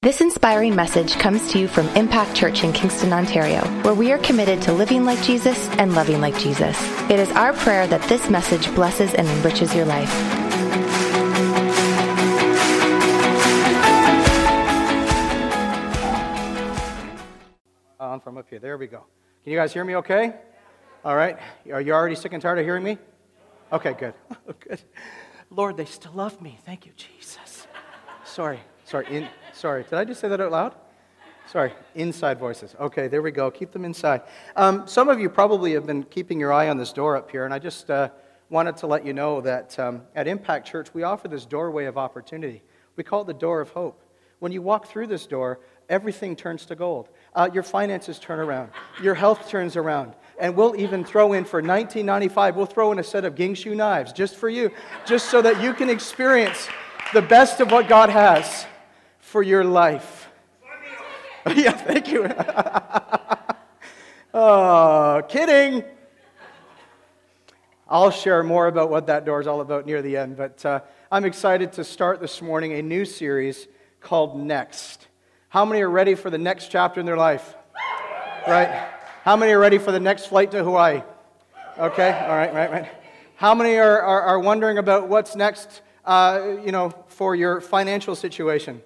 This inspiring message comes to you from Impact Church in Kingston, Ontario, where we are committed to living like Jesus and loving like Jesus. It is our prayer that this message blesses and enriches your life. On from up here. There we go. Can you guys hear me okay? All right. Are you already sick and tired of hearing me? Okay, good. good. Lord, they still love me. Thank you, Jesus. Sorry. Sorry. In, sorry. Did I just say that out loud? Sorry. Inside voices. Okay, there we go. Keep them inside. Um, some of you probably have been keeping your eye on this door up here, and I just uh, wanted to let you know that um, at Impact Church, we offer this doorway of opportunity. We call it the door of hope. When you walk through this door, everything turns to gold. Uh, your finances turn around, your health turns around. And we'll even throw in for 1995, we'll throw in a set of Ginsu knives just for you, just so that you can experience the best of what God has for your life. yeah, thank you. oh, kidding. I'll share more about what that door is all about near the end, but uh, I'm excited to start this morning a new series called Next. How many are ready for the next chapter in their life? Right? How many are ready for the next flight to Hawaii? Okay, all right, right, right. How many are, are, are wondering about what's next, uh, you know, for your financial situation?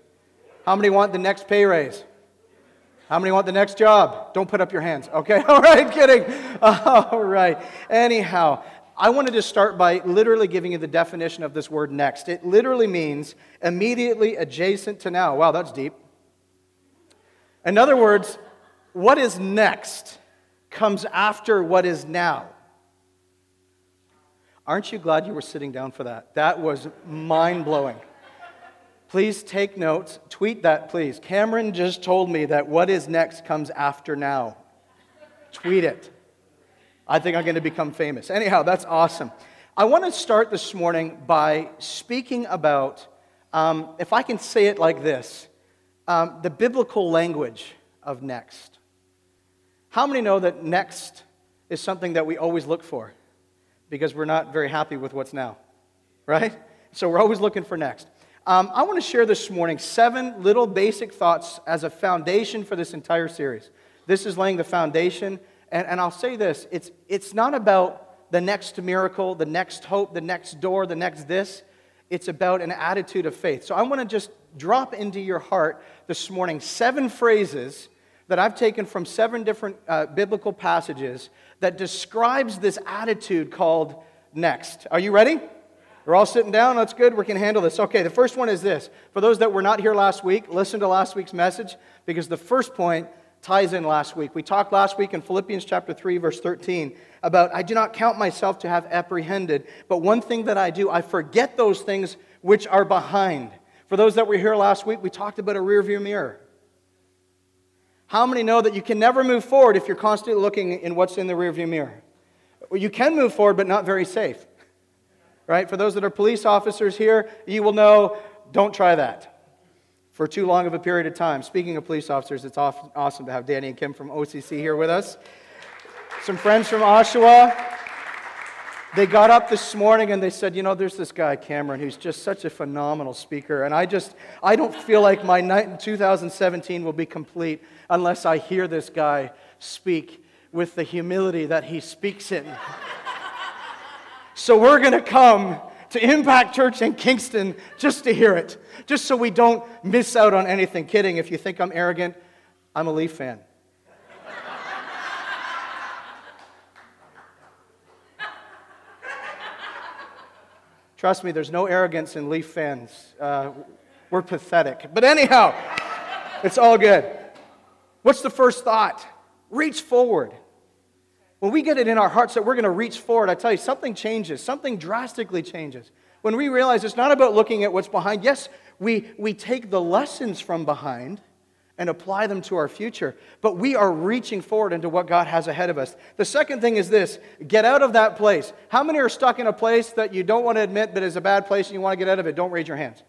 How many want the next pay raise? How many want the next job? Don't put up your hands. Okay, all right, kidding. All right. Anyhow, I wanted to start by literally giving you the definition of this word next. It literally means immediately adjacent to now. Wow, that's deep. In other words, what is next comes after what is now. Aren't you glad you were sitting down for that? That was mind blowing. Please take notes. Tweet that, please. Cameron just told me that what is next comes after now. Tweet it. I think I'm going to become famous. Anyhow, that's awesome. I want to start this morning by speaking about, um, if I can say it like this, um, the biblical language of next. How many know that next is something that we always look for because we're not very happy with what's now, right? So we're always looking for next. Um, I want to share this morning seven little basic thoughts as a foundation for this entire series. This is laying the foundation. And, and I'll say this it's, it's not about the next miracle, the next hope, the next door, the next this. It's about an attitude of faith. So I want to just drop into your heart this morning seven phrases that I've taken from seven different uh, biblical passages that describes this attitude called next. Are you ready? We're all sitting down. That's good. We can handle this. Okay, the first one is this. For those that were not here last week, listen to last week's message because the first point ties in last week. We talked last week in Philippians chapter 3 verse 13 about I do not count myself to have apprehended, but one thing that I do, I forget those things which are behind. For those that were here last week, we talked about a rear view mirror. How many know that you can never move forward if you're constantly looking in what's in the rear view mirror? Well, you can move forward, but not very safe. Right? For those that are police officers here, you will know don't try that for too long of a period of time. Speaking of police officers, it's awesome to have Danny and Kim from OCC here with us. Some friends from Oshawa. They got up this morning and they said, You know, there's this guy, Cameron, who's just such a phenomenal speaker. And I just, I don't feel like my night in 2017 will be complete unless I hear this guy speak with the humility that he speaks in. so we're going to come to Impact Church in Kingston just to hear it, just so we don't miss out on anything. Kidding, if you think I'm arrogant, I'm a Leaf fan. Trust me, there's no arrogance in Leaf fans. Uh, we're pathetic. But anyhow, it's all good. What's the first thought? Reach forward. When we get it in our hearts that we're going to reach forward, I tell you, something changes. Something drastically changes. When we realize it's not about looking at what's behind, yes, we, we take the lessons from behind and apply them to our future, but we are reaching forward into what God has ahead of us. The second thing is this get out of that place. How many are stuck in a place that you don't want to admit but is a bad place and you want to get out of it? Don't raise your hands.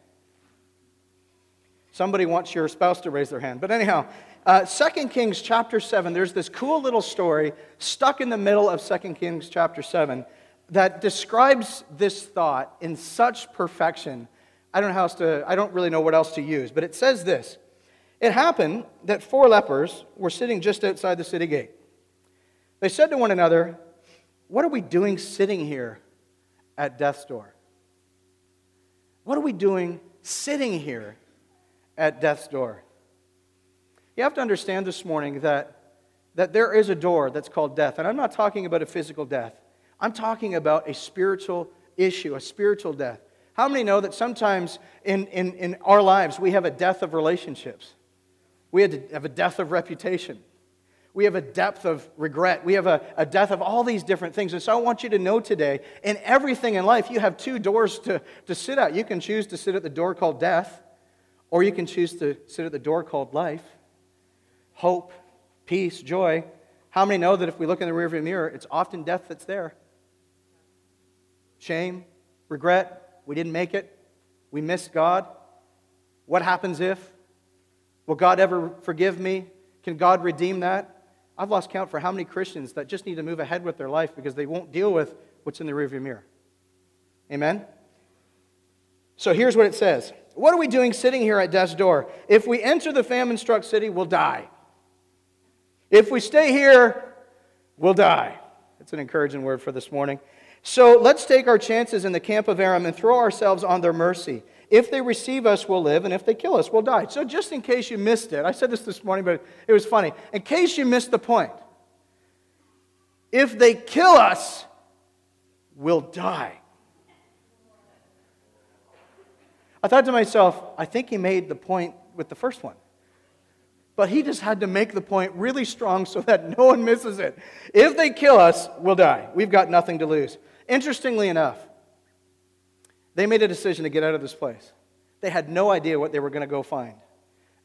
Somebody wants your spouse to raise their hand. But anyhow, uh, 2 Kings chapter 7, there's this cool little story stuck in the middle of 2 Kings chapter 7 that describes this thought in such perfection. I don't know how else to, I don't really know what else to use, but it says this. It happened that four lepers were sitting just outside the city gate. They said to one another, What are we doing sitting here at death's door? What are we doing sitting here at death's door? You have to understand this morning that, that there is a door that's called death. And I'm not talking about a physical death, I'm talking about a spiritual issue, a spiritual death. How many know that sometimes in, in, in our lives we have a death of relationships? We have a death of reputation. We have a depth of regret. We have a, a death of all these different things. And so I want you to know today in everything in life, you have two doors to, to sit at. You can choose to sit at the door called death, or you can choose to sit at the door called life, hope, peace, joy. How many know that if we look in the rearview mirror, it's often death that's there? Shame, regret, we didn't make it, we missed God. What happens if? Will God ever forgive me? Can God redeem that? I've lost count for how many Christians that just need to move ahead with their life because they won't deal with what's in the rearview mirror. Amen? So here's what it says What are we doing sitting here at death's door? If we enter the famine struck city, we'll die. If we stay here, we'll die. That's an encouraging word for this morning. So let's take our chances in the camp of Aram and throw ourselves on their mercy. If they receive us, we'll live, and if they kill us, we'll die. So, just in case you missed it, I said this this morning, but it was funny. In case you missed the point, if they kill us, we'll die. I thought to myself, I think he made the point with the first one. But he just had to make the point really strong so that no one misses it. If they kill us, we'll die. We've got nothing to lose. Interestingly enough, they made a decision to get out of this place. They had no idea what they were going to go find.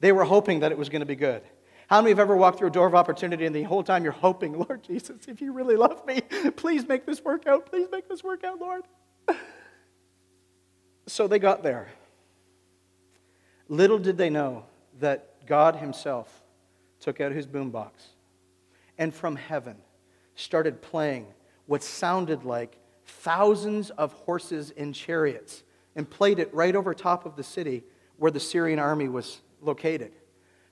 They were hoping that it was going to be good. How many have ever walked through a door of opportunity and the whole time you're hoping, Lord Jesus, if you really love me, please make this work out. Please make this work out, Lord. So they got there. Little did they know that God Himself took out His boombox and from heaven started playing what sounded like thousands of horses and chariots and played it right over top of the city where the Syrian army was located.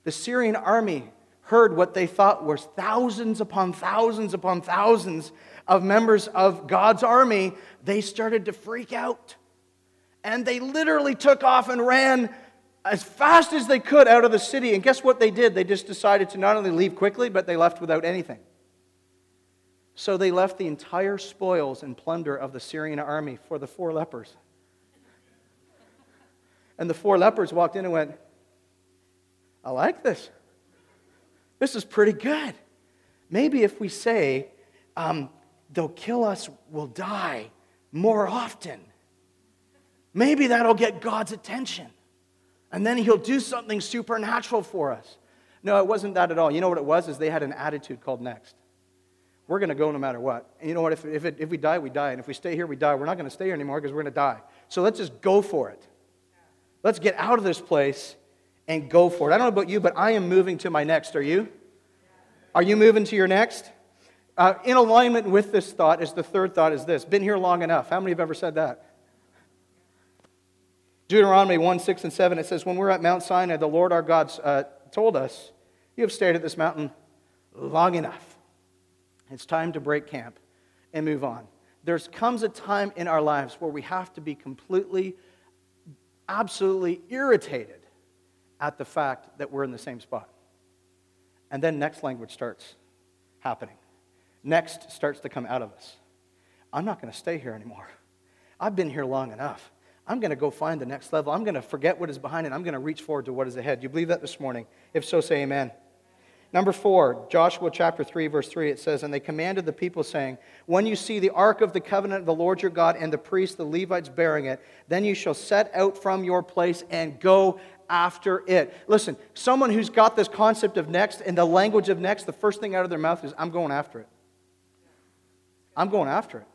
The Syrian army heard what they thought was thousands upon thousands upon thousands of members of God's army. They started to freak out. And they literally took off and ran as fast as they could out of the city. And guess what they did? They just decided to not only leave quickly, but they left without anything. So they left the entire spoils and plunder of the Syrian army for the four lepers. And the four lepers walked in and went, I like this. This is pretty good. Maybe if we say, um, they'll kill us, we'll die more often, maybe that'll get God's attention. And then he'll do something supernatural for us. No, it wasn't that at all. You know what it was? Is they had an attitude called next. We're going to go no matter what. And you know what? If, if, it, if we die, we die. And if we stay here, we die. We're not going to stay here anymore because we're going to die. So let's just go for it. Let's get out of this place and go for it. I don't know about you, but I am moving to my next. Are you? Are you moving to your next? Uh, in alignment with this thought is the third thought is this been here long enough. How many have ever said that? Deuteronomy 1 6 and 7, it says, When we're at Mount Sinai, the Lord our God uh, told us, You have stayed at this mountain long enough. It's time to break camp and move on. There comes a time in our lives where we have to be completely, absolutely irritated at the fact that we're in the same spot. And then next language starts happening. Next starts to come out of us. I'm not going to stay here anymore. I've been here long enough. I'm going to go find the next level. I'm going to forget what is behind and I'm going to reach forward to what is ahead. Do you believe that this morning? If so, say amen. Number four, Joshua chapter 3, verse 3, it says, And they commanded the people, saying, When you see the ark of the covenant of the Lord your God and the priests, the Levites, bearing it, then you shall set out from your place and go after it. Listen, someone who's got this concept of next and the language of next, the first thing out of their mouth is, I'm going after it. I'm going after it.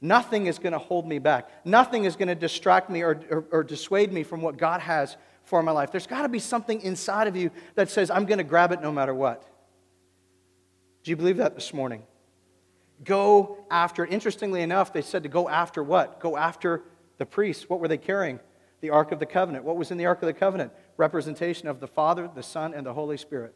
Nothing is going to hold me back. Nothing is going to distract me or, or, or dissuade me from what God has for my life. There's got to be something inside of you that says, I'm going to grab it no matter what. Do you believe that this morning? Go after. Interestingly enough, they said to go after what? Go after the priests. What were they carrying? The Ark of the Covenant. What was in the Ark of the Covenant? representation of the Father, the Son, and the Holy Spirit.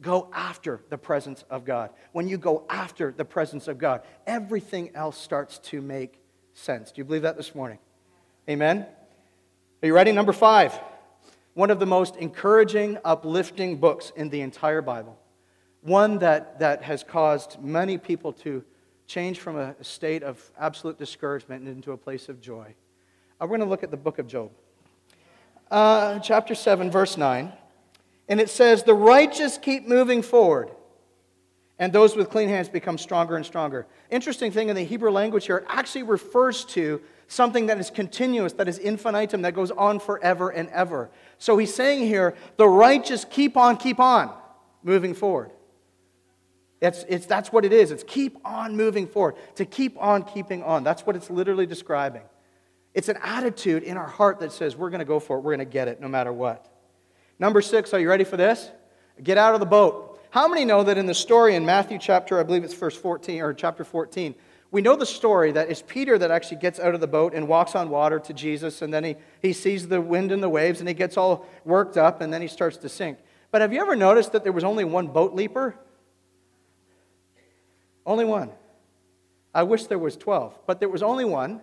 Go after the presence of God. When you go after the presence of God, everything else starts to make sense. Do you believe that this morning? Amen? Are you ready? Number five. One of the most encouraging, uplifting books in the entire Bible. One that, that has caused many people to change from a state of absolute discouragement into a place of joy. Uh, we're going to look at the book of Job. Uh, chapter 7, verse 9. And it says, The righteous keep moving forward, and those with clean hands become stronger and stronger. Interesting thing in the Hebrew language here, it actually refers to something that is continuous, that is infinitum, that goes on forever and ever. So he's saying here, the righteous keep on, keep on moving forward. It's, it's, that's what it is. It's keep on moving forward, to keep on keeping on. That's what it's literally describing. It's an attitude in our heart that says, we're going to go for it, we're going to get it no matter what. Number six, are you ready for this? Get out of the boat. How many know that in the story in Matthew chapter, I believe it's verse 14 or chapter 14, we know the story that it's Peter that actually gets out of the boat and walks on water to Jesus, and then he, he sees the wind and the waves, and he gets all worked up, and then he starts to sink. But have you ever noticed that there was only one boat leaper? Only one. I wish there was 12, but there was only one.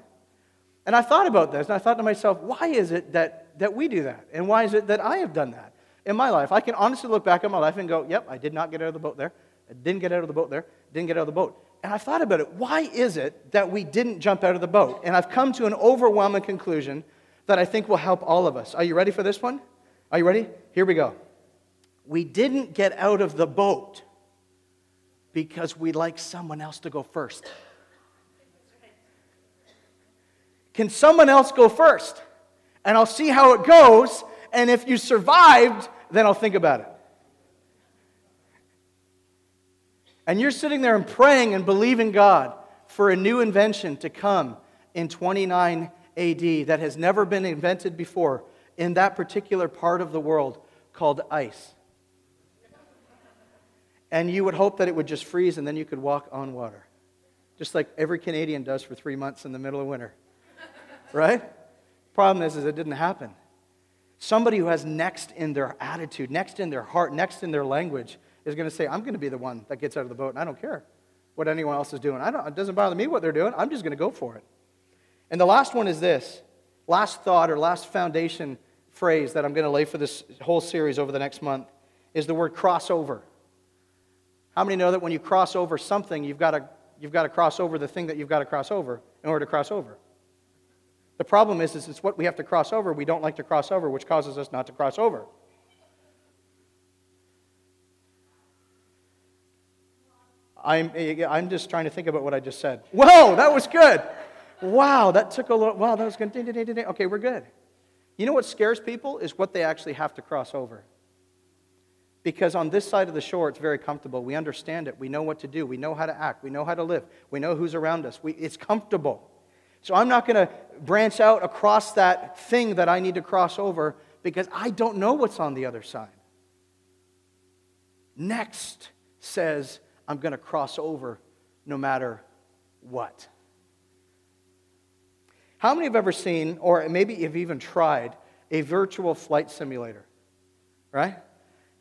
And I thought about this, and I thought to myself, why is it that, that we do that? And why is it that I have done that in my life? I can honestly look back at my life and go, yep, I did not get out of the boat there. I didn't get out of the boat there. Didn't get out of the boat. And I thought about it. Why is it that we didn't jump out of the boat? And I've come to an overwhelming conclusion that I think will help all of us. Are you ready for this one? Are you ready? Here we go. We didn't get out of the boat because we like someone else to go first. Can someone else go first? And I'll see how it goes. And if you survived, then I'll think about it. And you're sitting there and praying and believing God for a new invention to come in 29 AD that has never been invented before in that particular part of the world called ice. And you would hope that it would just freeze and then you could walk on water, just like every Canadian does for three months in the middle of winter right? Problem is, is it didn't happen. Somebody who has next in their attitude, next in their heart, next in their language is going to say, I'm going to be the one that gets out of the boat, and I don't care what anyone else is doing. I don't, it doesn't bother me what they're doing. I'm just going to go for it. And the last one is this last thought or last foundation phrase that I'm going to lay for this whole series over the next month is the word crossover. How many know that when you cross over something, you've got to, you've got to cross over the thing that you've got to cross over in order to cross over? The problem is, is it's what we have to cross over. We don't like to cross over, which causes us not to cross over. I'm, I'm just trying to think about what I just said. Whoa, that was good. Wow, that took a little, wow, that was good. Okay, we're good. You know what scares people is what they actually have to cross over. Because on this side of the shore, it's very comfortable. We understand it. We know what to do. We know how to act. We know how to live. We know who's around us. We, it's comfortable. So I'm not going to branch out across that thing that I need to cross over because I don't know what's on the other side. Next says, I'm going to cross over no matter what. How many have ever seen, or maybe you've even tried, a virtual flight simulator? Right?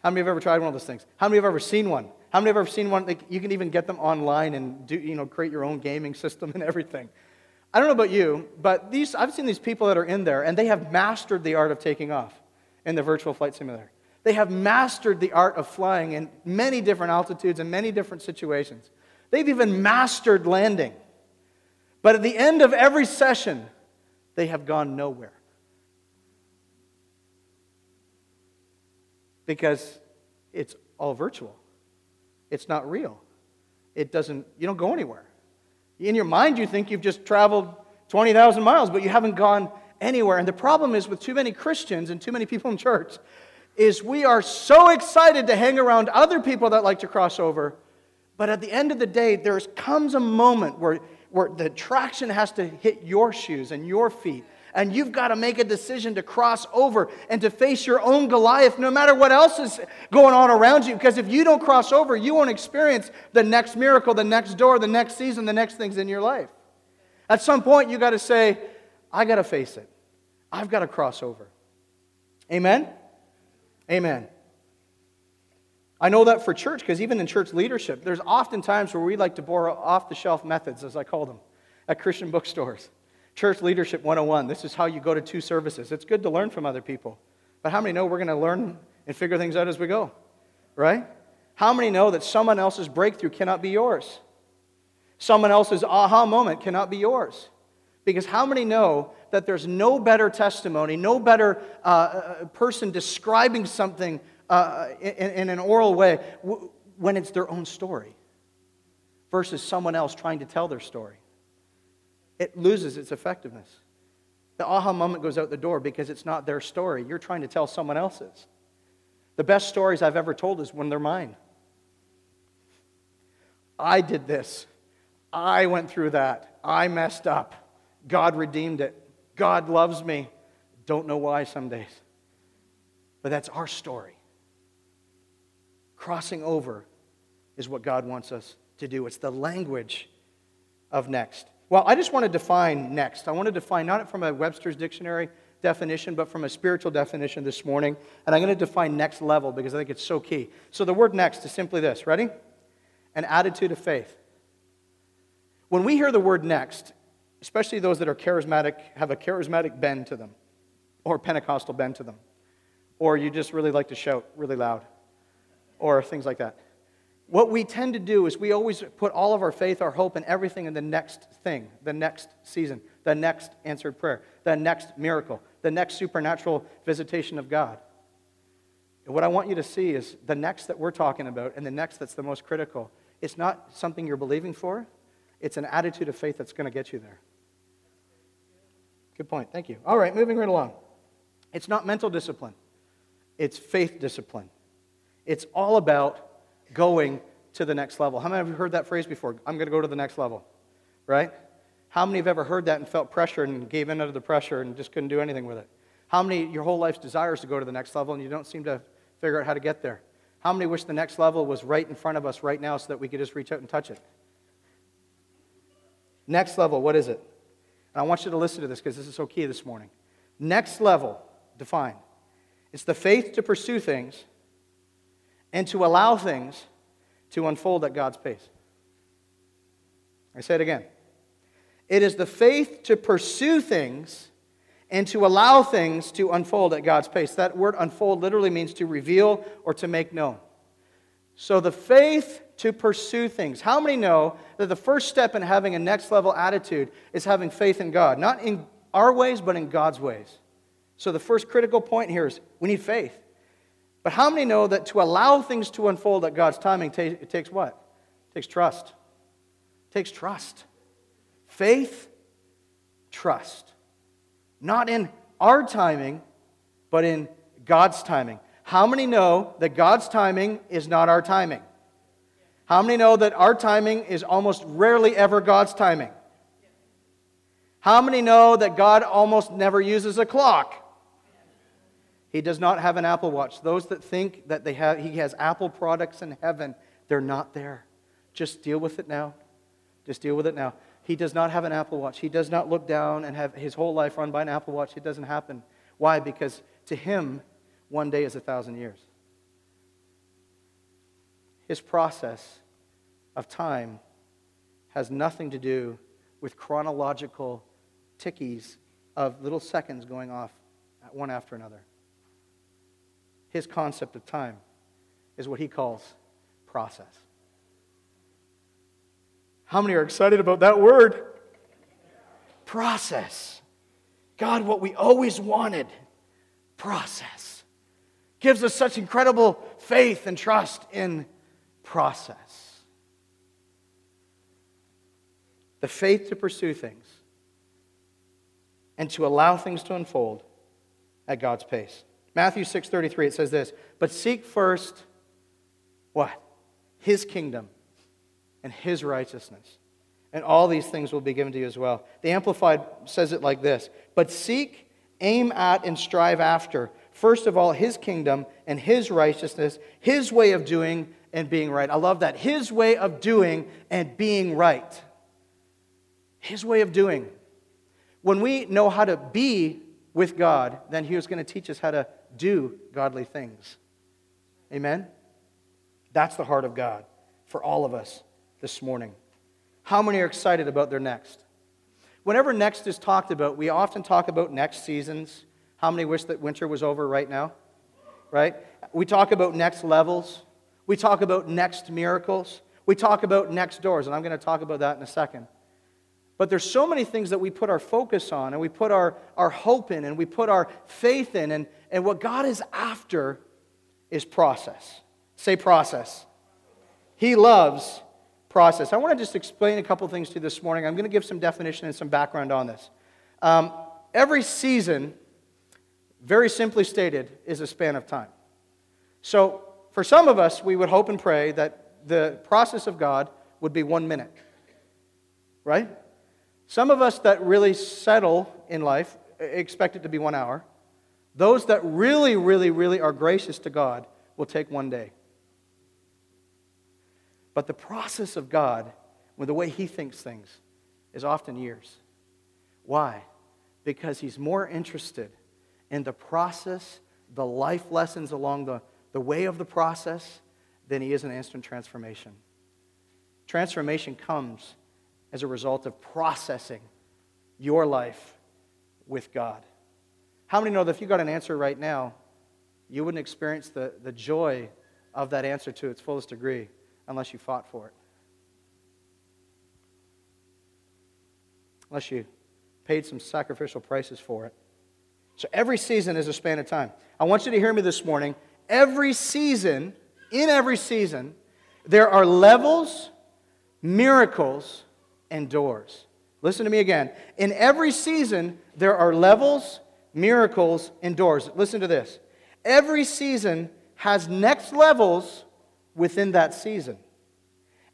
How many have ever tried one of those things? How many have ever seen one? How many have ever seen one? you can even get them online and do, you know, create your own gaming system and everything. I don't know about you, but these, I've seen these people that are in there, and they have mastered the art of taking off in the virtual flight simulator. They have mastered the art of flying in many different altitudes and many different situations. They've even mastered landing. But at the end of every session, they have gone nowhere. Because it's all virtual. It's not real. It doesn't, you don't go anywhere. In your mind, you think you've just traveled 20,000 miles, but you haven't gone anywhere. And the problem is with too many Christians and too many people in church is we are so excited to hang around other people that like to cross over, but at the end of the day, there comes a moment where, where the traction has to hit your shoes and your feet and you've got to make a decision to cross over and to face your own Goliath no matter what else is going on around you. Because if you don't cross over, you won't experience the next miracle, the next door, the next season, the next things in your life. At some point, you got to say, I got to face it. I've got to cross over. Amen? Amen. I know that for church because even in church leadership, there's often times where we like to borrow off the shelf methods, as I call them, at Christian bookstores. Church Leadership 101. This is how you go to two services. It's good to learn from other people. But how many know we're going to learn and figure things out as we go? Right? How many know that someone else's breakthrough cannot be yours? Someone else's aha moment cannot be yours. Because how many know that there's no better testimony, no better uh, uh person describing something uh, in, in, an oral way when it's their own story versus someone else trying to tell their story? It loses its effectiveness. The aha moment goes out the door because it's not their story. You're trying to tell someone else's. The best stories I've ever told is when they're mine. I did this. I went through that. I messed up. God redeemed it. God loves me. Don't know why some days. But that's our story. Crossing over is what God wants us to do. It's the language of next. Well, I just want to define next. I want to define not from a Webster's dictionary definition, but from a spiritual definition this morning. And I'm going to define next level because I think it's so key. So the word next is simply this ready? An attitude of faith. When we hear the word next, especially those that are charismatic, have a charismatic bend to them, or Pentecostal bend to them, or you just really like to shout really loud, or things like that. What we tend to do is we always put all of our faith, our hope, and everything in the next thing, the next season, the next answered prayer, the next miracle, the next supernatural visitation of God. And what I want you to see is the next that we're talking about and the next that's the most critical. It's not something you're believing for, it's an attitude of faith that's going to get you there. Good point. Thank you. All right, moving right along. It's not mental discipline, it's faith discipline. It's all about going to the next level. How many of you heard that phrase before? I'm going to go to the next level, right? How many have ever heard that and felt pressure and gave in under the pressure and just couldn't do anything with it? How many, your whole life's desires to go to the next level and you don't seem to figure out how to get there? How many wish the next level was right in front of us right now so that we could just reach out and touch it? Next level, what is it? And I want you to listen to this because this is so key this morning. Next level, define. It's the faith to pursue things and to allow things to unfold at God's pace. I say it again. It is the faith to pursue things and to allow things to unfold at God's pace. That word unfold literally means to reveal or to make known. So the faith to pursue things. How many know that the first step in having a next level attitude is having faith in God? Not in our ways, but in God's ways. So the first critical point here is we need faith. But how many know that to allow things to unfold at God's timing it takes what? It takes trust. It takes trust. Faith, trust. Not in our timing, but in God's timing. How many know that God's timing is not our timing? How many know that our timing is almost rarely ever God's timing? How many know that God almost never uses a clock? He does not have an Apple Watch. Those that think that they have, he has Apple products in heaven, they're not there. Just deal with it now. Just deal with it now. He does not have an Apple Watch. He does not look down and have his whole life run by an Apple Watch. It doesn't happen. Why? Because to him, one day is a thousand years. His process of time has nothing to do with chronological tickies of little seconds going off one after another his concept of time is what he calls process. How many are excited about that word? Process. God, what we always wanted, process. Gives us such incredible faith and trust in process. The faith to pursue things and to allow things to unfold at God's pace. Matthew 6:33 it says this, "But seek first what? His kingdom and his righteousness, and all these things will be given to you as well." The amplified says it like this, "But seek, aim at and strive after first of all his kingdom and his righteousness, his way of doing and being right." I love that. His way of doing and being right. His way of doing. When we know how to be with God, then he was going to teach us how to do godly things. Amen? That's the heart of God for all of us this morning. How many are excited about their next? Whenever next is talked about, we often talk about next seasons. How many wish that winter was over right now? Right? We talk about next levels. We talk about next miracles. We talk about next doors, and I'm going to talk about that in a second. But there's so many things that we put our focus on and we put our, our hope in and we put our faith in. And, and what God is after is process. Say process. He loves process. I want to just explain a couple things to you this morning. I'm going to give some definition and some background on this. Um, every season, very simply stated, is a span of time. So, for some of us, we would hope and pray that the process of God would be one minute, right? Some of us that really settle in life expect it to be one hour. Those that really, really, really are gracious to God will take one day. But the process of God, with the way He thinks things, is often years. Why? Because He's more interested in the process, the life lessons along the, the way of the process, than He is in instant transformation. Transformation comes as a result of processing your life with God. How many know that if you got an answer right now, you wouldn't experience the, the joy of that answer to its fullest degree unless you fought for it? Unless you paid some sacrificial prices for it. So every season is a span of time. I want you to hear me this morning. Every season, in every season, there are levels, miracles, and doors. Listen to me again. In every season, there are levels, miracles, and doors. Listen to this. Every season has next levels within that season.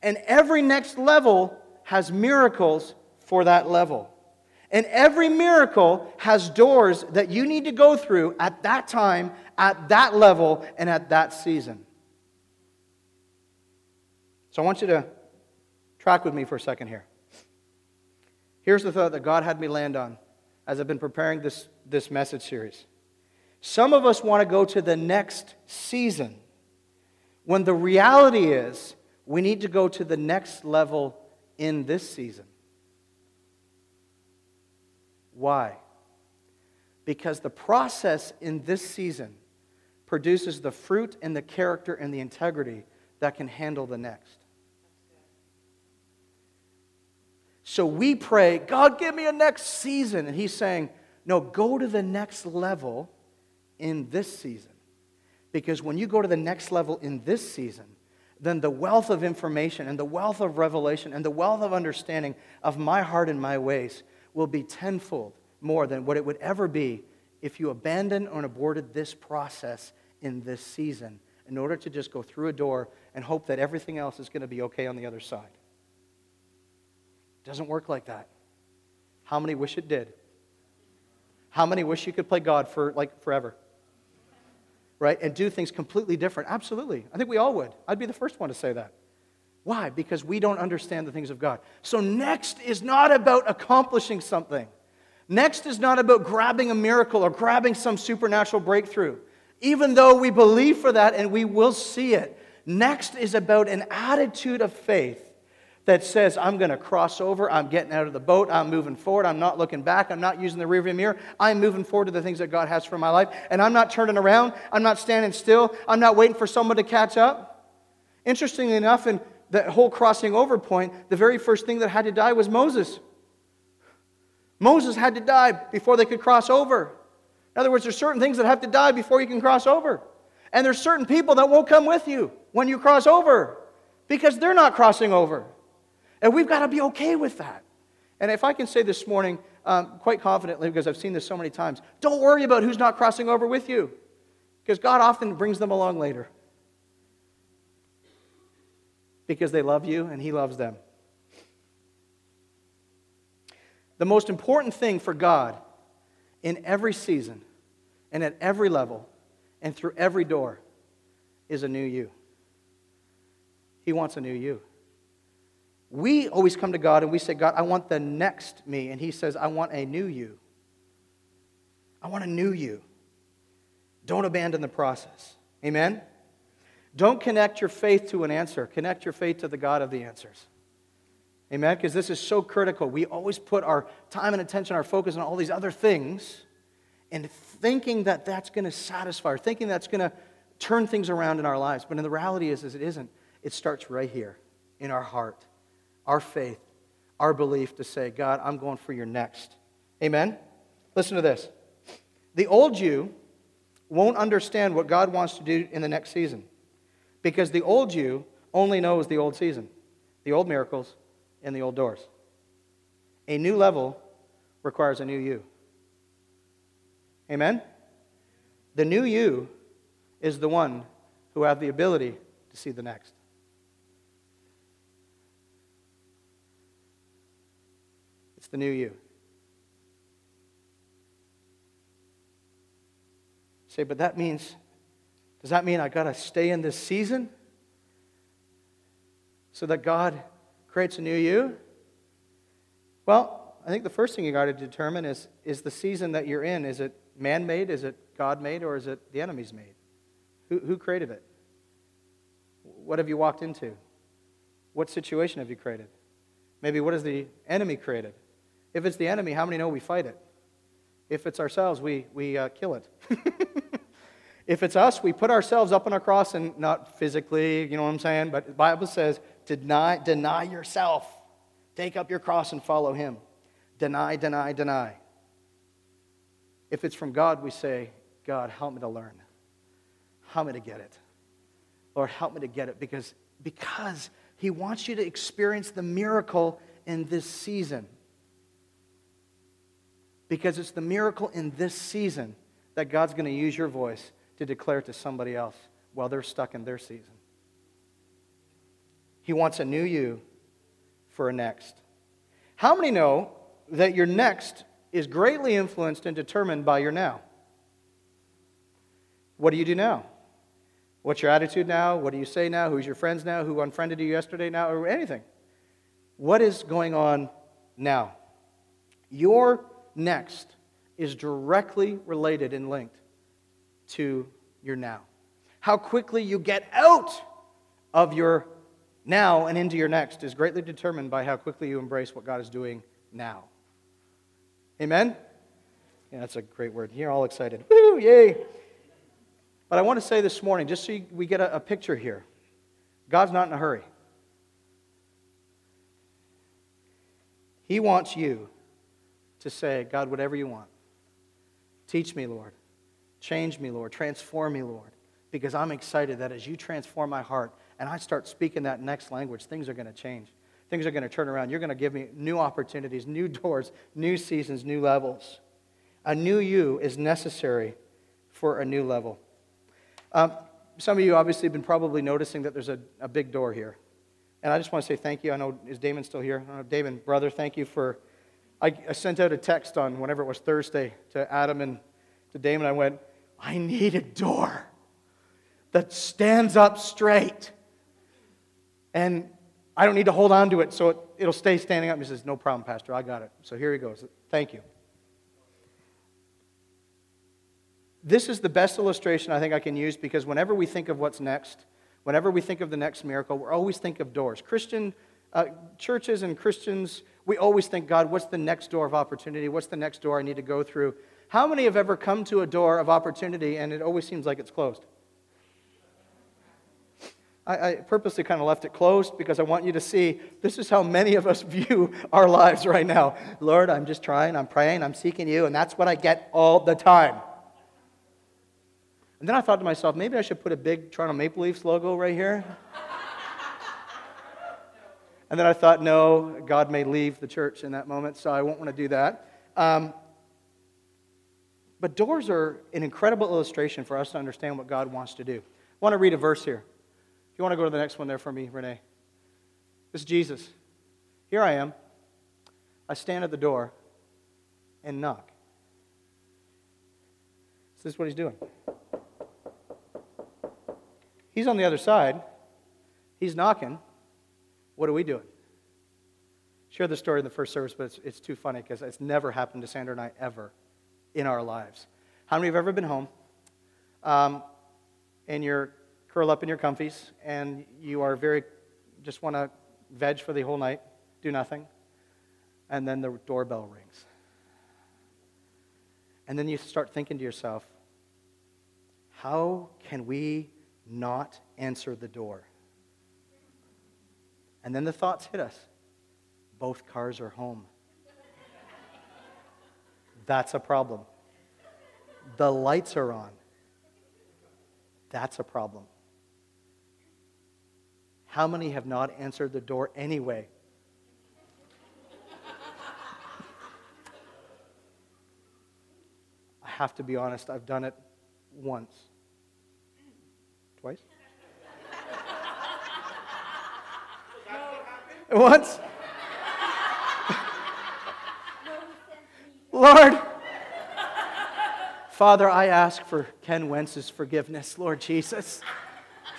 And every next level has miracles for that level. And every miracle has doors that you need to go through at that time, at that level, and at that season. So I want you to track with me for a second here. Here's the thought that God had me land on as I've been preparing this, this message series. Some of us want to go to the next season when the reality is we need to go to the next level in this season. Why? Because the process in this season produces the fruit and the character and the integrity that can handle the next. So we pray, God, give me a next season. And He's saying, no, go to the next level in this season. Because when you go to the next level in this season, then the wealth of information and the wealth of revelation and the wealth of understanding of my heart and my ways will be tenfold more than what it would ever be if you abandoned or aborted this process in this season in order to just go through a door and hope that everything else is going to be okay on the other side. It doesn't work like that. How many wish it did? How many wish you could play God for like forever? Right? And do things completely different? Absolutely. I think we all would. I'd be the first one to say that. Why? Because we don't understand the things of God. So, next is not about accomplishing something. Next is not about grabbing a miracle or grabbing some supernatural breakthrough, even though we believe for that and we will see it. Next is about an attitude of faith that says, I'm going to cross over, I'm getting out of the boat, I'm moving forward, I'm not looking back, I'm not using the rearview mirror, I'm moving forward to the things that God has for my life, and I'm not turning around, I'm not standing still, I'm not waiting for someone to catch up. Interestingly enough, in that whole crossing over point, the very first thing that had to die was Moses. Moses had to die before they could cross over. In other words, there's certain things that have to die before you can cross over. And there's certain people that won't come with you when you cross over because they're not crossing over. And we've got to be okay with that. And if I can say this morning, um, quite confidently, because I've seen this so many times, don't worry about who's not crossing over with you, because God often brings them along later. Because they love you and He loves them. The most important thing for God in every season and at every level and through every door is a new you. He wants a new you. We always come to God and we say, God, I want the next me. And He says, I want a new you. I want a new you. Don't abandon the process. Amen? Don't connect your faith to an answer, connect your faith to the God of the answers. Amen? Because this is so critical. We always put our time and attention, our focus on all these other things, and thinking that that's going to satisfy, or thinking that's going to turn things around in our lives. But in the reality is, is it isn't. It starts right here in our heart, our faith, our belief to say, God, I'm going for your next. Amen? Listen to this. The old you won't understand what God wants to do in the next season because the old you only knows the old season, the old miracles, and the old doors. A new level requires a new you. Amen? The new you is the one who have the ability to see the next. It's the new you. Say, but that means, does that mean I got to stay in this season so that God creates a new you? Well, I think the first thing you got to determine is is the season that you're in, is it man made, is it God made, or is it the enemy's made? Who, who created it? What have you walked into? What situation have you created? Maybe what has the enemy created? If it's the enemy, how many know we fight it? If it's ourselves, we, we uh, kill it. if it's us, we put ourselves up on a cross and not physically, you know what I'm saying? But the Bible says, deny, deny yourself. Take up your cross and follow him. Deny, deny, deny. If it's from God, we say, God, help me to learn. Help me to get it. Lord, help me to get it because, because He wants you to experience the miracle in this season. Because it's the miracle in this season that God's going to use your voice to declare to somebody else while they're stuck in their season. He wants a new you for a next. How many know that your next is greatly influenced and determined by your now? What do you do now? What's your attitude now? What do you say now? Who's your friends now? Who unfriended you yesterday now? Or anything. What is going on now? Your next is directly related and linked to your now. How quickly you get out of your now and into your next is greatly determined by how quickly you embrace what God is doing now. Amen? Yeah, that's a great word. You're all excited. Woo, yay. But I want to say this morning, just so we get a, a picture here God's not in a hurry. He wants you to say, God, whatever you want. Teach me, Lord. Change me, Lord. Transform me, Lord. Because I'm excited that as you transform my heart and I start speaking that next language, things are going to change. Things are going to turn around. You're going to give me new opportunities, new doors, new seasons, new levels. A new you is necessary for a new level. Um, some of you obviously have been probably noticing that there's a, a big door here. And I just want to say thank you. I know, is Damon still here? Uh, Damon, brother, thank you for. I, I, sent out a text on whenever it was Thursday to Adam and to Damon. I went, I need a door that stands up straight. And I don't need to hold on to it so it, it'll stay standing up. He says, No problem, Pastor. I got it. So here he goes. Thank you. This is the best illustration I think I can use because whenever we think of what's next, whenever we think of the next miracle, we're always think of doors. Christian uh, churches and Christians, we always think, God, what's the next door of opportunity? What's the next door I need to go through? How many have ever come to a door of opportunity and it always seems like it's closed? I, I purposely kind of left it closed because I want you to see this is how many of us view our lives right now. Lord, I'm just trying, I'm praying, I'm seeking you, and that's what I get all the time. And then I thought to myself, maybe I should put a big Toronto Maple Leafs logo right here. And then I thought, no, God may leave the church in that moment, so I won't want to do that. Um, but doors are an incredible illustration for us to understand what God wants to do. I want to read a verse here. If you want to go to the next one there for me, Renee. This is Jesus. Here I am. I stand at the door and knock. So This is what he's doing. He's on the other side. He's knocking. What are we doing? Share the story in the first service, but it's, it's too funny because it's never happened to Sandra and I ever in our lives. How many of you have ever been home um, and you're curl up in your comfies and you are very, just want to veg for the whole night, do nothing, and then the doorbell rings. And then you start thinking to yourself, how can we not answer the door? And then the thoughts hit us both cars are home. That's a problem. The lights are on. That's a problem. How many have not answered the door anyway? I have to be honest, I've done it once. Twice? Once? Lord, Father, I ask for Ken Wentz's forgiveness, Lord Jesus.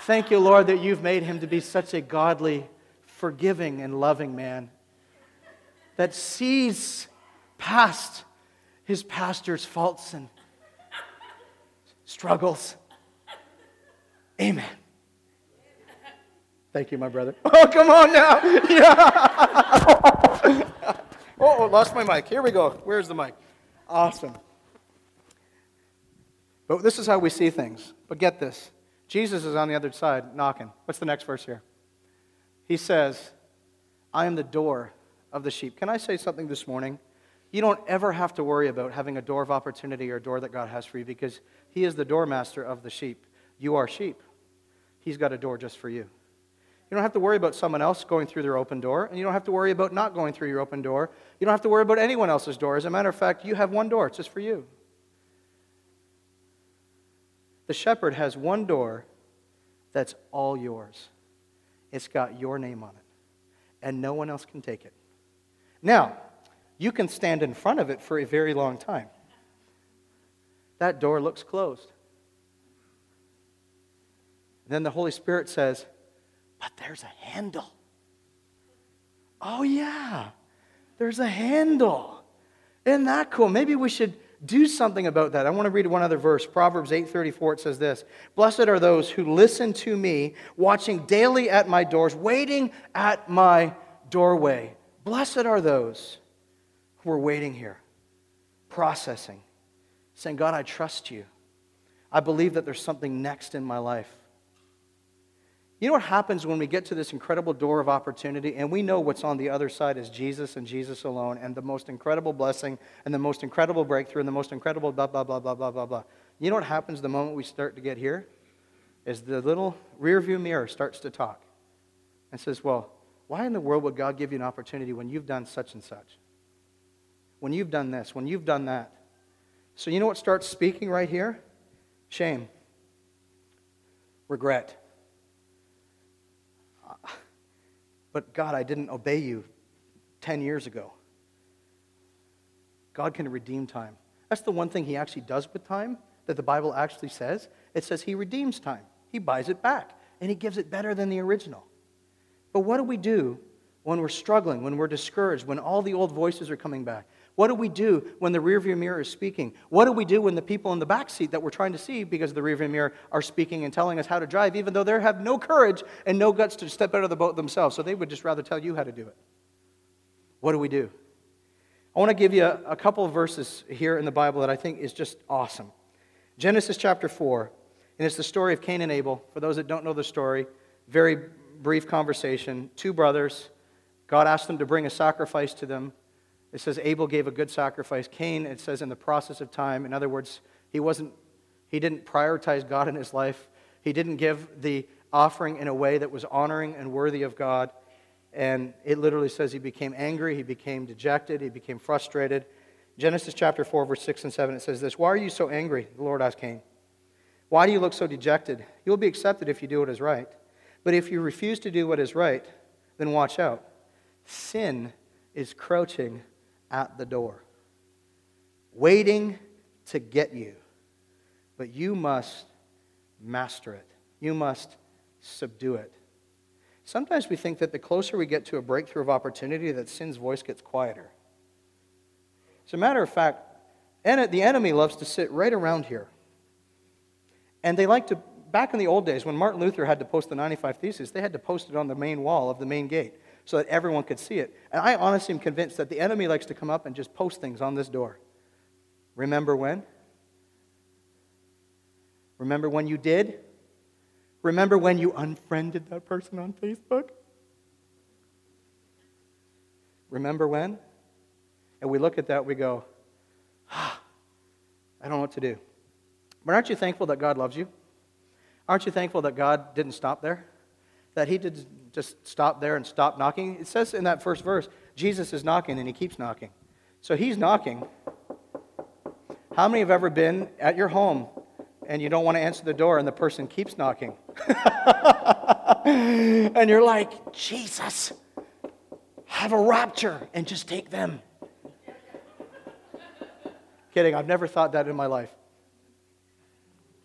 Thank you, Lord, that you've made him to be such a godly, forgiving, and loving man that sees past his pastor's faults and struggles. Amen. Thank you, my brother. Oh, come on now. Yeah. Oh, oh, lost my mic. Here we go. Where's the mic? Awesome. But this is how we see things. But get this Jesus is on the other side knocking. What's the next verse here? He says, I am the door of the sheep. Can I say something this morning? You don't ever have to worry about having a door of opportunity or a door that God has for you because He is the doormaster of the sheep. You are sheep. He's got a door just for you. You don't have to worry about someone else going through their open door, and you don't have to worry about not going through your open door. You don't have to worry about anyone else's door. As a matter of fact, you have one door, it's just for you. The shepherd has one door that's all yours. It's got your name on it, and no one else can take it. Now, you can stand in front of it for a very long time. That door looks closed. Then the Holy Spirit says, But there's a handle. Oh, yeah, there's a handle. Isn't that cool? Maybe we should do something about that. I want to read one other verse. Proverbs 8:34 it says this, "Blessed are those who listen to me, watching daily at my doors, waiting at my doorway." Blessed are those who are waiting here, processing, saying, "God, I trust you. I believe that there's something next in my life." You know what happens when we get to this incredible door of opportunity and we know what's on the other side is Jesus and Jesus alone and the most incredible blessing and the most incredible breakthrough and the most incredible blah, blah, blah, blah, blah, blah, blah. You know what happens the moment we start to get here? Is the little rear view mirror starts to talk and says, Well, why in the world would God give you an opportunity when you've done such and such? When you've done this, when you've done that. So, you know what starts speaking right here? Shame, regret But God, I didn't obey you 10 years ago. God can redeem time. That's the one thing He actually does with time that the Bible actually says. It says He redeems time, He buys it back, and He gives it better than the original. But what do we do when we're struggling, when we're discouraged, when all the old voices are coming back? What do we do when the rearview mirror is speaking? What do we do when the people in the back seat that we're trying to see because of the rearview mirror are speaking and telling us how to drive, even though they have no courage and no guts to step out of the boat themselves? So they would just rather tell you how to do it. What do we do? I want to give you a, a couple of verses here in the Bible that I think is just awesome. Genesis chapter 4, and it's the story of Cain and Abel. For those that don't know the story, very brief conversation. Two brothers. God asked them to bring a sacrifice to them. It says Abel gave a good sacrifice. Cain, it says in the process of time. In other words, he wasn't he didn't prioritize God in his life. He didn't give the offering in a way that was honoring and worthy of God. And it literally says he became angry, he became dejected, he became frustrated. Genesis chapter 4, verse 6 and 7, it says this Why are you so angry? The Lord asked Cain. Why do you look so dejected? You will be accepted if you do what is right. But if you refuse to do what is right, then watch out. Sin is crouching at the door, waiting to get you. But you must master it, you must subdue it. Sometimes we think that the closer we get to a breakthrough of opportunity, that sin's voice gets quieter. As a matter of fact, the enemy loves to sit right around here. And they like to back in the old days, when Martin Luther had to post the 95 Theses, they had to post it on the main wall of the main gate so that everyone could see it. And I honestly am convinced that the enemy likes to come up and just post things on this door. Remember when? Remember when you did? Remember when you unfriended that person on Facebook? Remember when? And we look at that, we go, ah, I don't know what to do. But aren't you thankful that God loves you? Aren't you thankful that God didn't stop there? That He did just stop there and stop knocking? It says in that first verse, Jesus is knocking and He keeps knocking. So He's knocking. How many have ever been at your home and you don't want to answer the door and the person keeps knocking? and you're like, Jesus, have a rapture and just take them. Kidding, I've never thought that in my life.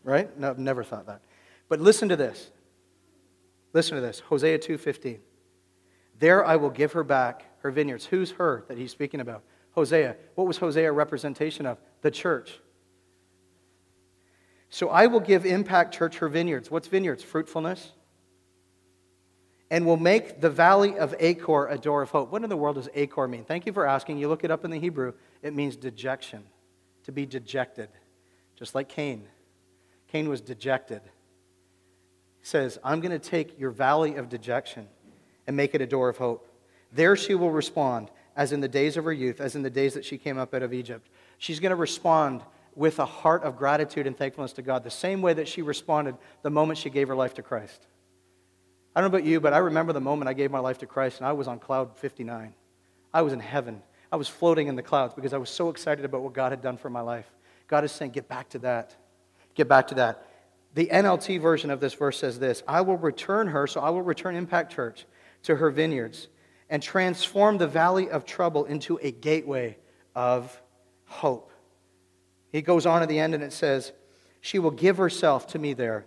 Right? No, I've never thought that. But listen to this. Listen to this. Hosea 2:15. There I will give her back her vineyards. Who's her that he's speaking about? Hosea. What was Hosea a representation of? The church. So I will give Impact Church her vineyards. What's vineyards? Fruitfulness. And will make the valley of Achor a door of hope. What in the world does Achor mean? Thank you for asking. You look it up in the Hebrew, it means dejection, to be dejected, just like Cain. Cain was dejected. Says, I'm going to take your valley of dejection and make it a door of hope. There she will respond, as in the days of her youth, as in the days that she came up out of Egypt. She's going to respond with a heart of gratitude and thankfulness to God, the same way that she responded the moment she gave her life to Christ. I don't know about you, but I remember the moment I gave my life to Christ and I was on cloud 59. I was in heaven. I was floating in the clouds because I was so excited about what God had done for my life. God is saying, get back to that get back to that. The NLT version of this verse says this I will return her, so I will return Impact Church to her vineyards and transform the valley of trouble into a gateway of hope. He goes on at the end and it says, She will give herself to me there,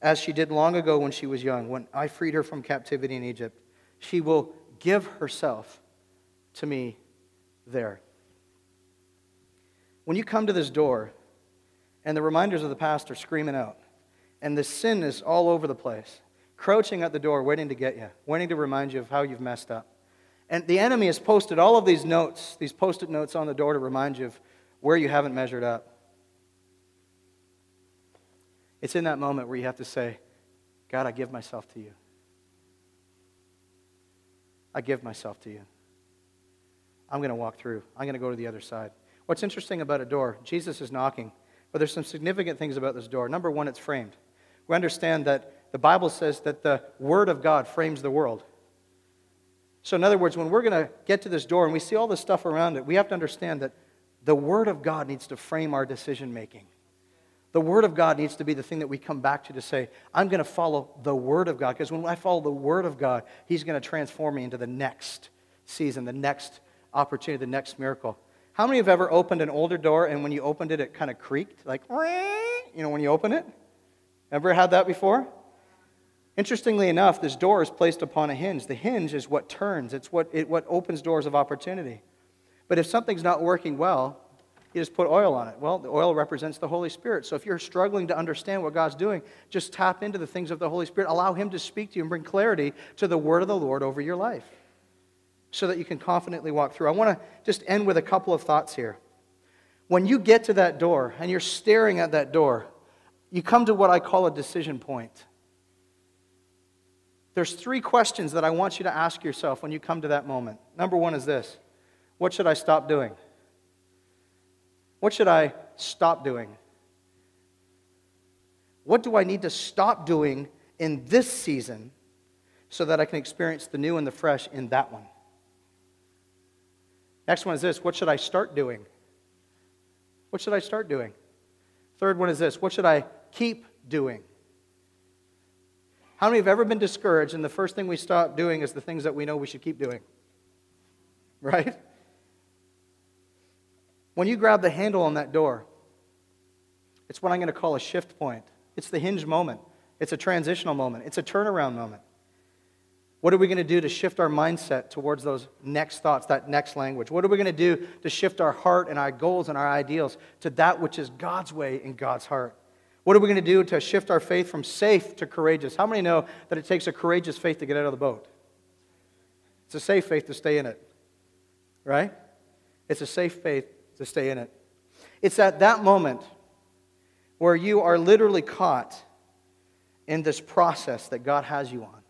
as she did long ago when she was young, when I freed her from captivity in Egypt. She will give herself to me there. When you come to this door, and the reminders of the past are screaming out. And the sin is all over the place, crouching at the door, waiting to get you, waiting to remind you of how you've messed up. And the enemy has posted all of these notes, these post it notes on the door to remind you of where you haven't measured up. It's in that moment where you have to say, God, I give myself to you. I give myself to you. I'm going to walk through. I'm going to go to the other side. What's interesting about a door, Jesus is knocking. But there's some significant things about this door. Number one, it's framed. We understand that the Bible says that the Word of God frames the world. So, in other words, when we're going to get to this door and we see all this stuff around it, we have to understand that the Word of God needs to frame our decision making. The Word of God needs to be the thing that we come back to to say, I'm going to follow the Word of God. Because when I follow the Word of God, He's going to transform me into the next season, the next opportunity, the next miracle. How many have ever opened an older door and when you opened it, it kind of creaked? Like, you know, when you open it? Ever had that before? Interestingly enough, this door is placed upon a hinge. The hinge is what turns, it's what, it, what opens doors of opportunity. But if something's not working well, you just put oil on it. Well, the oil represents the Holy Spirit. So if you're struggling to understand what God's doing, just tap into the things of the Holy Spirit. Allow Him to speak to you and bring clarity to the word of the Lord over your life so that you can confidently walk through. I want to just end with a couple of thoughts here. When you get to that door and you're staring at that door, you come to what I call a decision point. There's three questions that I want you to ask yourself when you come to that moment. Number one is this What should I stop doing? What should I stop doing? What do I need to stop doing in this season so that I can experience the new and the fresh in that one? Next one is this what should I start doing? What should I start doing? Third one is this what should I keep doing? How many have ever been discouraged and the first thing we stop doing is the things that we know we should keep doing? Right? When you grab the handle on that door, it's what I'm going to call a shift point. It's the hinge moment. It's a transitional moment. It's a turnaround moment. What are we going to do to shift our mindset towards those next thoughts, that next language? What are we going to do to shift our heart and our goals and our ideals to that which is God's way and God's heart? What are we going to do to shift our faith from safe to courageous? How many know that it takes a courageous faith to get out of the boat? It's a safe faith to stay in it, right? It's a safe faith to stay in it. It's at that moment where you are literally caught in this process that God has you on.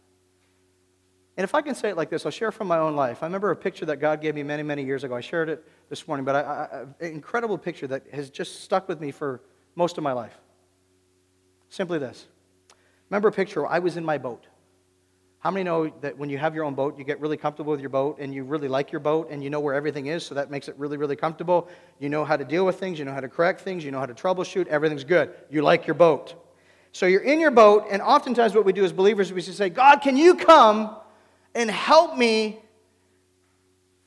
And if I can say it like this, I'll share from my own life. I remember a picture that God gave me many, many years ago. I shared it this morning, but an incredible picture that has just stuck with me for most of my life. Simply this. Remember a picture I was in my boat. How many know that when you have your own boat, you get really comfortable with your boat and you really like your boat and you know where everything is, so that makes it really, really comfortable? You know how to deal with things, you know how to correct things, you know how to troubleshoot, everything's good. You like your boat. So you're in your boat, and oftentimes what we do as believers, we say, God, can you come and help me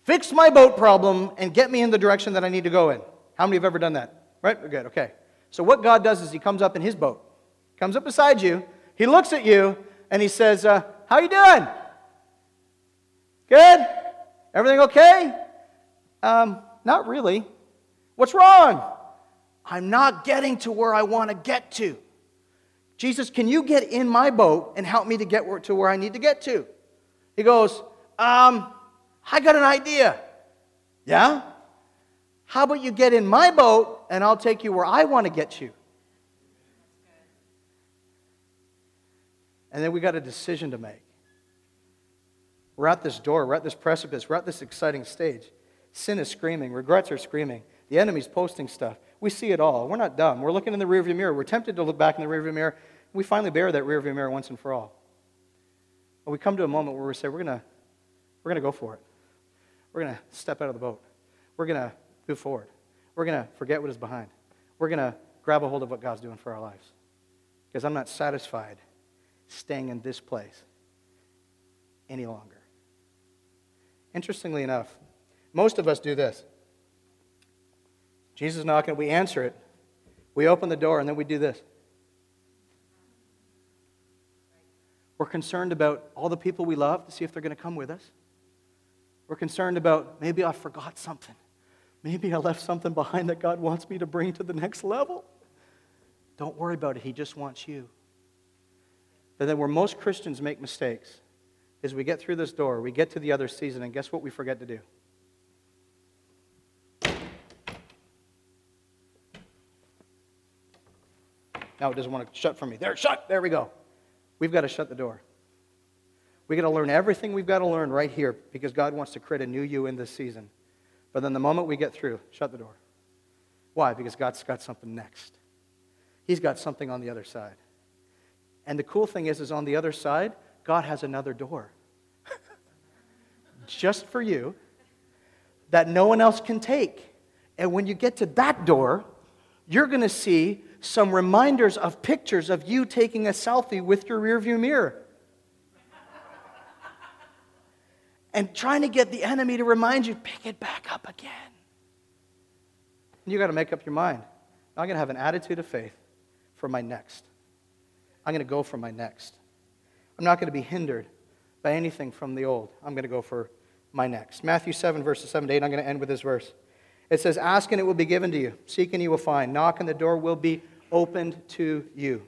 fix my boat problem and get me in the direction that I need to go in? How many have ever done that? Right? Good, okay. So what God does is He comes up in His boat, comes up beside you, He looks at you, and He says, uh, How you doing? Good? Everything okay? Um, not really. What's wrong? I'm not getting to where I want to get to. Jesus, can you get in my boat and help me to get to where I need to get to? He goes, um, I got an idea. Yeah? How about you get in my boat and I'll take you where I want to get you? And then we got a decision to make. We're at this door, we're at this precipice, we're at this exciting stage. Sin is screaming, regrets are screaming, the enemy's posting stuff. We see it all. We're not dumb. We're looking in the rearview mirror. We're tempted to look back in the rearview mirror we finally bear that rearview mirror once and for all. But we come to a moment where we say, we're going we're to go for it. We're going to step out of the boat. We're going to move forward. We're going to forget what is behind. We're going to grab a hold of what God's doing for our lives. Because I'm not satisfied staying in this place any longer. Interestingly enough, most of us do this. Jesus is knocking, we answer it, we open the door, and then we do this. We're concerned about all the people we love to see if they're going to come with us. We're concerned about maybe I forgot something. Maybe I left something behind that God wants me to bring to the next level. Don't worry about it. He just wants you. But then, where most Christians make mistakes is we get through this door, we get to the other season, and guess what we forget to do? Now it doesn't want to shut for me. There, shut. There we go. We've got to shut the door. We've got to learn everything we've got to learn right here because God wants to create a new you in this season. But then the moment we get through, shut the door. Why? Because God's got something next. He's got something on the other side. And the cool thing is, is on the other side, God has another door. Just for you that no one else can take. And when you get to that door, you're going to see some reminders of pictures of you taking a selfie with your rearview mirror. and trying to get the enemy to remind you, pick it back up again. And you got to make up your mind. I'm going to have an attitude of faith for my next. I'm going to go for my next. I'm not going to be hindered by anything from the old. I'm going to go for my next. Matthew 7, verses 7 to 8. I'm going to end with this verse. It says, Ask and it will be given to you. Seek and you will find. Knock and the door will be opened to you.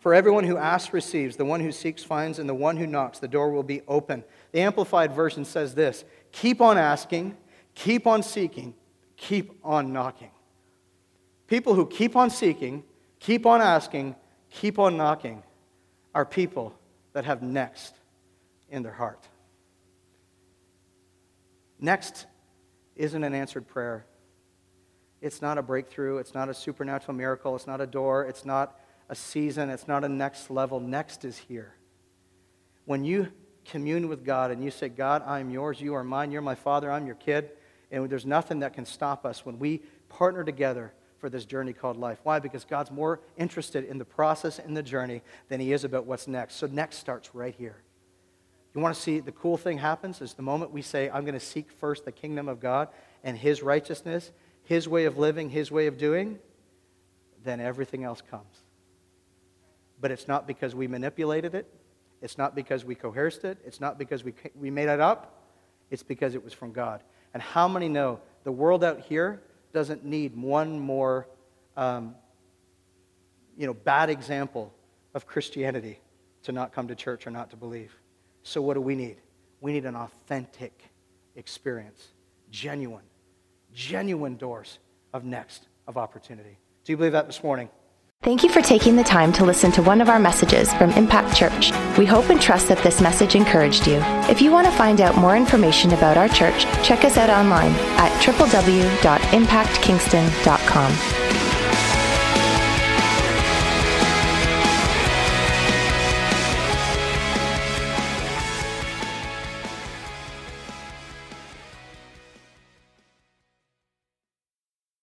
For everyone who asks receives, the one who seeks finds, and the one who knocks, the door will be open. The Amplified Version says this Keep on asking, keep on seeking, keep on knocking. People who keep on seeking, keep on asking, keep on knocking are people that have next in their heart. Next isn't an answered prayer. It's not a breakthrough. It's not a supernatural miracle. It's not a door. It's not a season. It's not a next level. Next is here. When you commune with God and you say, God, I'm yours, you are mine, you're my father, I'm your kid, and there's nothing that can stop us when we partner together for this journey called life. Why? Because God's more interested in the process and the journey than he is about what's next. So next starts right here. You want to see the cool thing happens is the moment we say, I'm going to seek first the kingdom of God and his righteousness, his way of living, his way of doing, then everything else comes. But it's not because we manipulated it. It's not because we coerced it. It's not because we, we made it up. It's because it was from God. And how many know the world out here doesn't need one more um, you know, bad example of Christianity to not come to church or not to believe. So, what do we need? We need an authentic experience, genuine, genuine doors of next, of opportunity. Do you believe that this morning? Thank you for taking the time to listen to one of our messages from Impact Church. We hope and trust that this message encouraged you. If you want to find out more information about our church, check us out online at www.impactkingston.com.